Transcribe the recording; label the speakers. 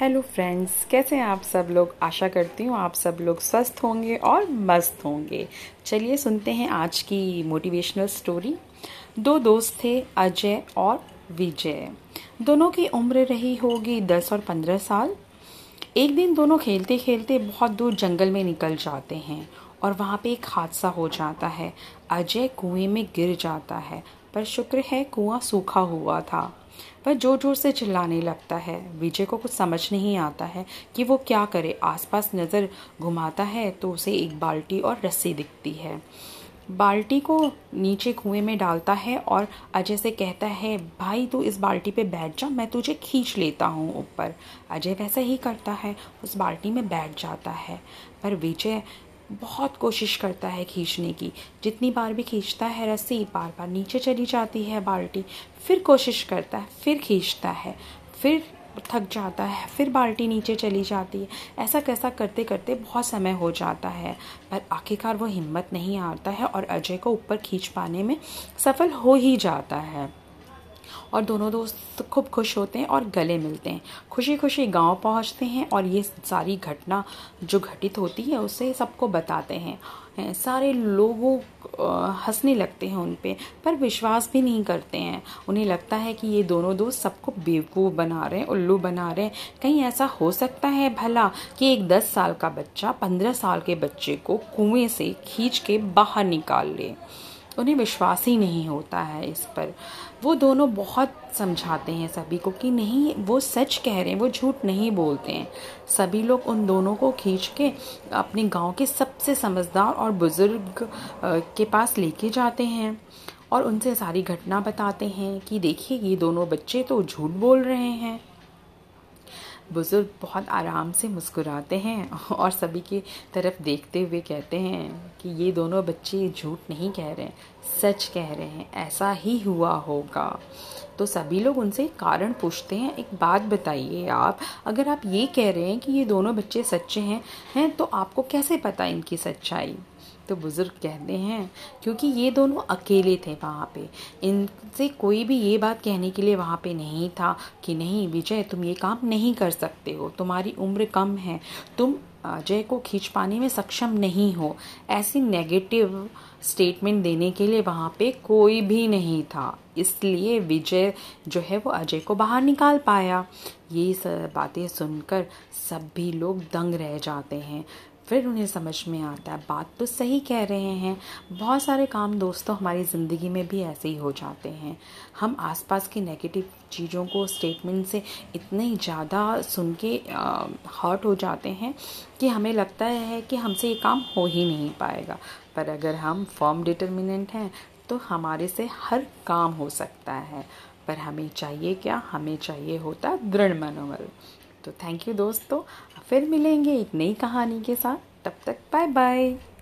Speaker 1: Hello friends कैसे हैं आप सब लोग? आशा करती हूँ आप सब लोग स्वस्थ होंगे और मस्त होंगे। चलिए सुनते हैं आज की मोटिवेशनल स्टोरी दो दोस्त थे, अजय और विजय। दोनों की उम्र रही होगी दस और पंद्रह साल। एक दिन दोनों खेलते खेलते बहुत दूर जंगल में निकल जाते हैं और वहाँ पे एक हादसा हो जाता है। अजय कुएँ में गिर जाता है, पर शुक्र है कुआँ सूखा हुआ था। वह ज़ोर ज़ोर से चिल्लाने लगता है। विजय को कुछ समझ नहीं आता है कि वो क्या करे। आसपास नज़र घुमाता है तो उसे एक बाल्टी और रस्सी दिखती है। बाल्टी को नीचे कुएँ में डालता है और अजय से कहता है, भाई, तू इस बाल्टी पे बैठ जा, मैं तुझे खींच लेता हूँ ऊपर। अजय वैसा ही करता है, उस बाल्टी में बैठ जाता है। पर विजय बहुत कोशिश करता है खींचने की। जितनी बार भी खींचता है रस्सी बार बार नीचे चली जाती है बाल्टी, फिर कोशिश करता है, फिर खींचता है, फिर थक जाता है, फिर बाल्टी नीचे चली जाती है। ऐसा कैसा करते करते बहुत समय हो जाता है, पर आखिरकार वो हिम्मत नहीं आता है और अजय को ऊपर खींच पाने में सफल हो ही जाता है। और दोनों दोस्त खूब खुश होते हैं और गले मिलते हैं। खुशी खुशी गाँव पहुँचते हैं और ये सारी घटना जो घटित होती है, उसे सबको बताते हैं। सारे लोगों हंसने लगते हैं उन पे, पर विश्वास भी नहीं करते हैं। उन्हें लगता है कि ये दोनों दोस्त सबको बेवकूफ़ बना रहे हैं, उल्लू बना रहे हैं। कहीं ऐसा हो सकता है भला कि एक दस साल का बच्चा पंद्रह साल के बच्चे को कुएँ से खींच के बाहर निकाल ले। उन्हें विश्वास ही नहीं होता है इस पर। वो दोनों बहुत समझाते हैं सभी को कि नहीं, वो सच कह रहे हैं, वो झूठ नहीं बोलते हैं। सभी लोग उन दोनों को खींच के अपने गाँव के सबसे समझदार और बुज़ुर्ग के पास लेके जाते हैं और उनसे सारी घटना बताते हैं कि देखिए, ये दोनों बच्चे तो झूठ बोल रहे हैं। बुज़ुर्ग बहुत आराम से मुस्कुराते हैं और सभी की तरफ़ देखते हुए कहते हैं कि ये दोनों बच्चे झूठ नहीं कह रहे हैं, सच कह रहे हैं, ऐसा ही हुआ होगा। तो सभी लोग उनसे कारण पूछते हैं। एक बात बताइए आप, अगर आप ये कह रहे हैं कि ये दोनों बच्चे सच्चे हैं हैं तो आपको कैसे पता इनकी सच्चाई? तो बुज़ुर्ग कहते हैं, क्योंकि ये दोनों अकेले थे वहाँ पे। इनसे कोई भी ये बात कहने के लिए वहाँ पे नहीं था कि नहीं, विजय, तुम ये काम नहीं कर सकते हो। तुम्हारी उम्र कम है। तुम अजय को खींच पाने में सक्षम नहीं हो, ऐसी नेगेटिव स्टेटमेंट देने के लिए वहाँ पे कोई भी नहीं था। इसलिए विजय जो है वो अजय को बाहर निकाल पाया। ये बातें सुनकर सभी लोग दंग रह जाते हैं। फिर उन्हें समझ में आता है। बात तो सही कह रहे हैं। बहुत सारे काम दोस्तों हमारी ज़िंदगी में भी ऐसे ही हो जाते हैं। हम आसपास की नेगेटिव चीज़ों को स्टेटमेंट से इतने ज़्यादा सुन के हर्ट हो जाते हैं कि हमें लगता है कि हमसे ये काम हो ही नहीं पाएगा। पर अगर हम फॉर्म डिटर्मिनेंट हैं तो हमारे से हर काम हो सकता है। पर हमें चाहिए क्या? हमें चाहिए होता दृढ़ मनोबल। तो थैंक यू दोस्तों। फिर मिलेंगे एक नई कहानी के साथ। तब तक बाय बाय